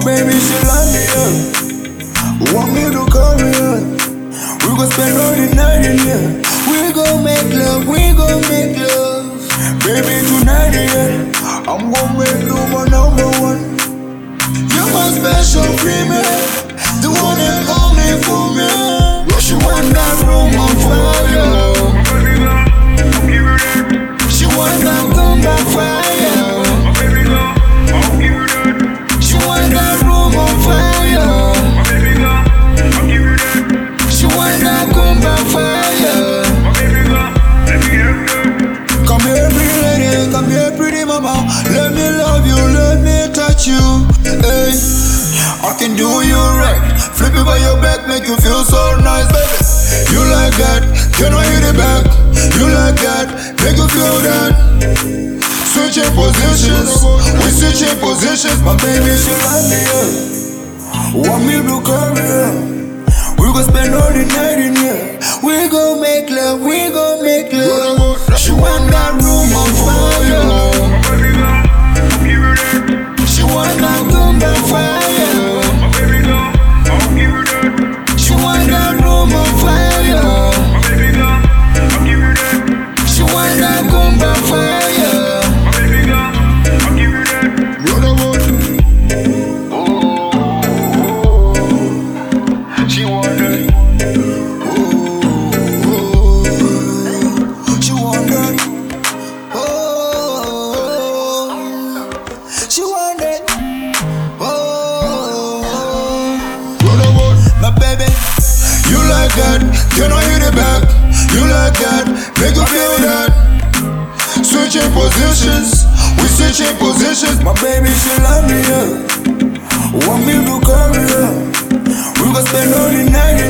baby, she love me, yeah. Want me to carry her. We gon' spend all the night in here. We gon' make love, we gon' make love. Baby, tonight, yeah. I'm gon' make you my number one. You're my special female. The one and only for me. She want that room can do you right. Flip it by your back, make you feel so nice, baby. You like that? Can I hit it back? You like that? Make you feel that? Switching positions, we switching positions. My baby, she like me, yeah. Want me to carry her. We gon' spend all the night in here. We gon' make love, like that? I hit it back? You like that? Make you feel that? Switching positions, we switching positions. My baby, she love me, yeah. Want me to carry her. We gon' spend all the night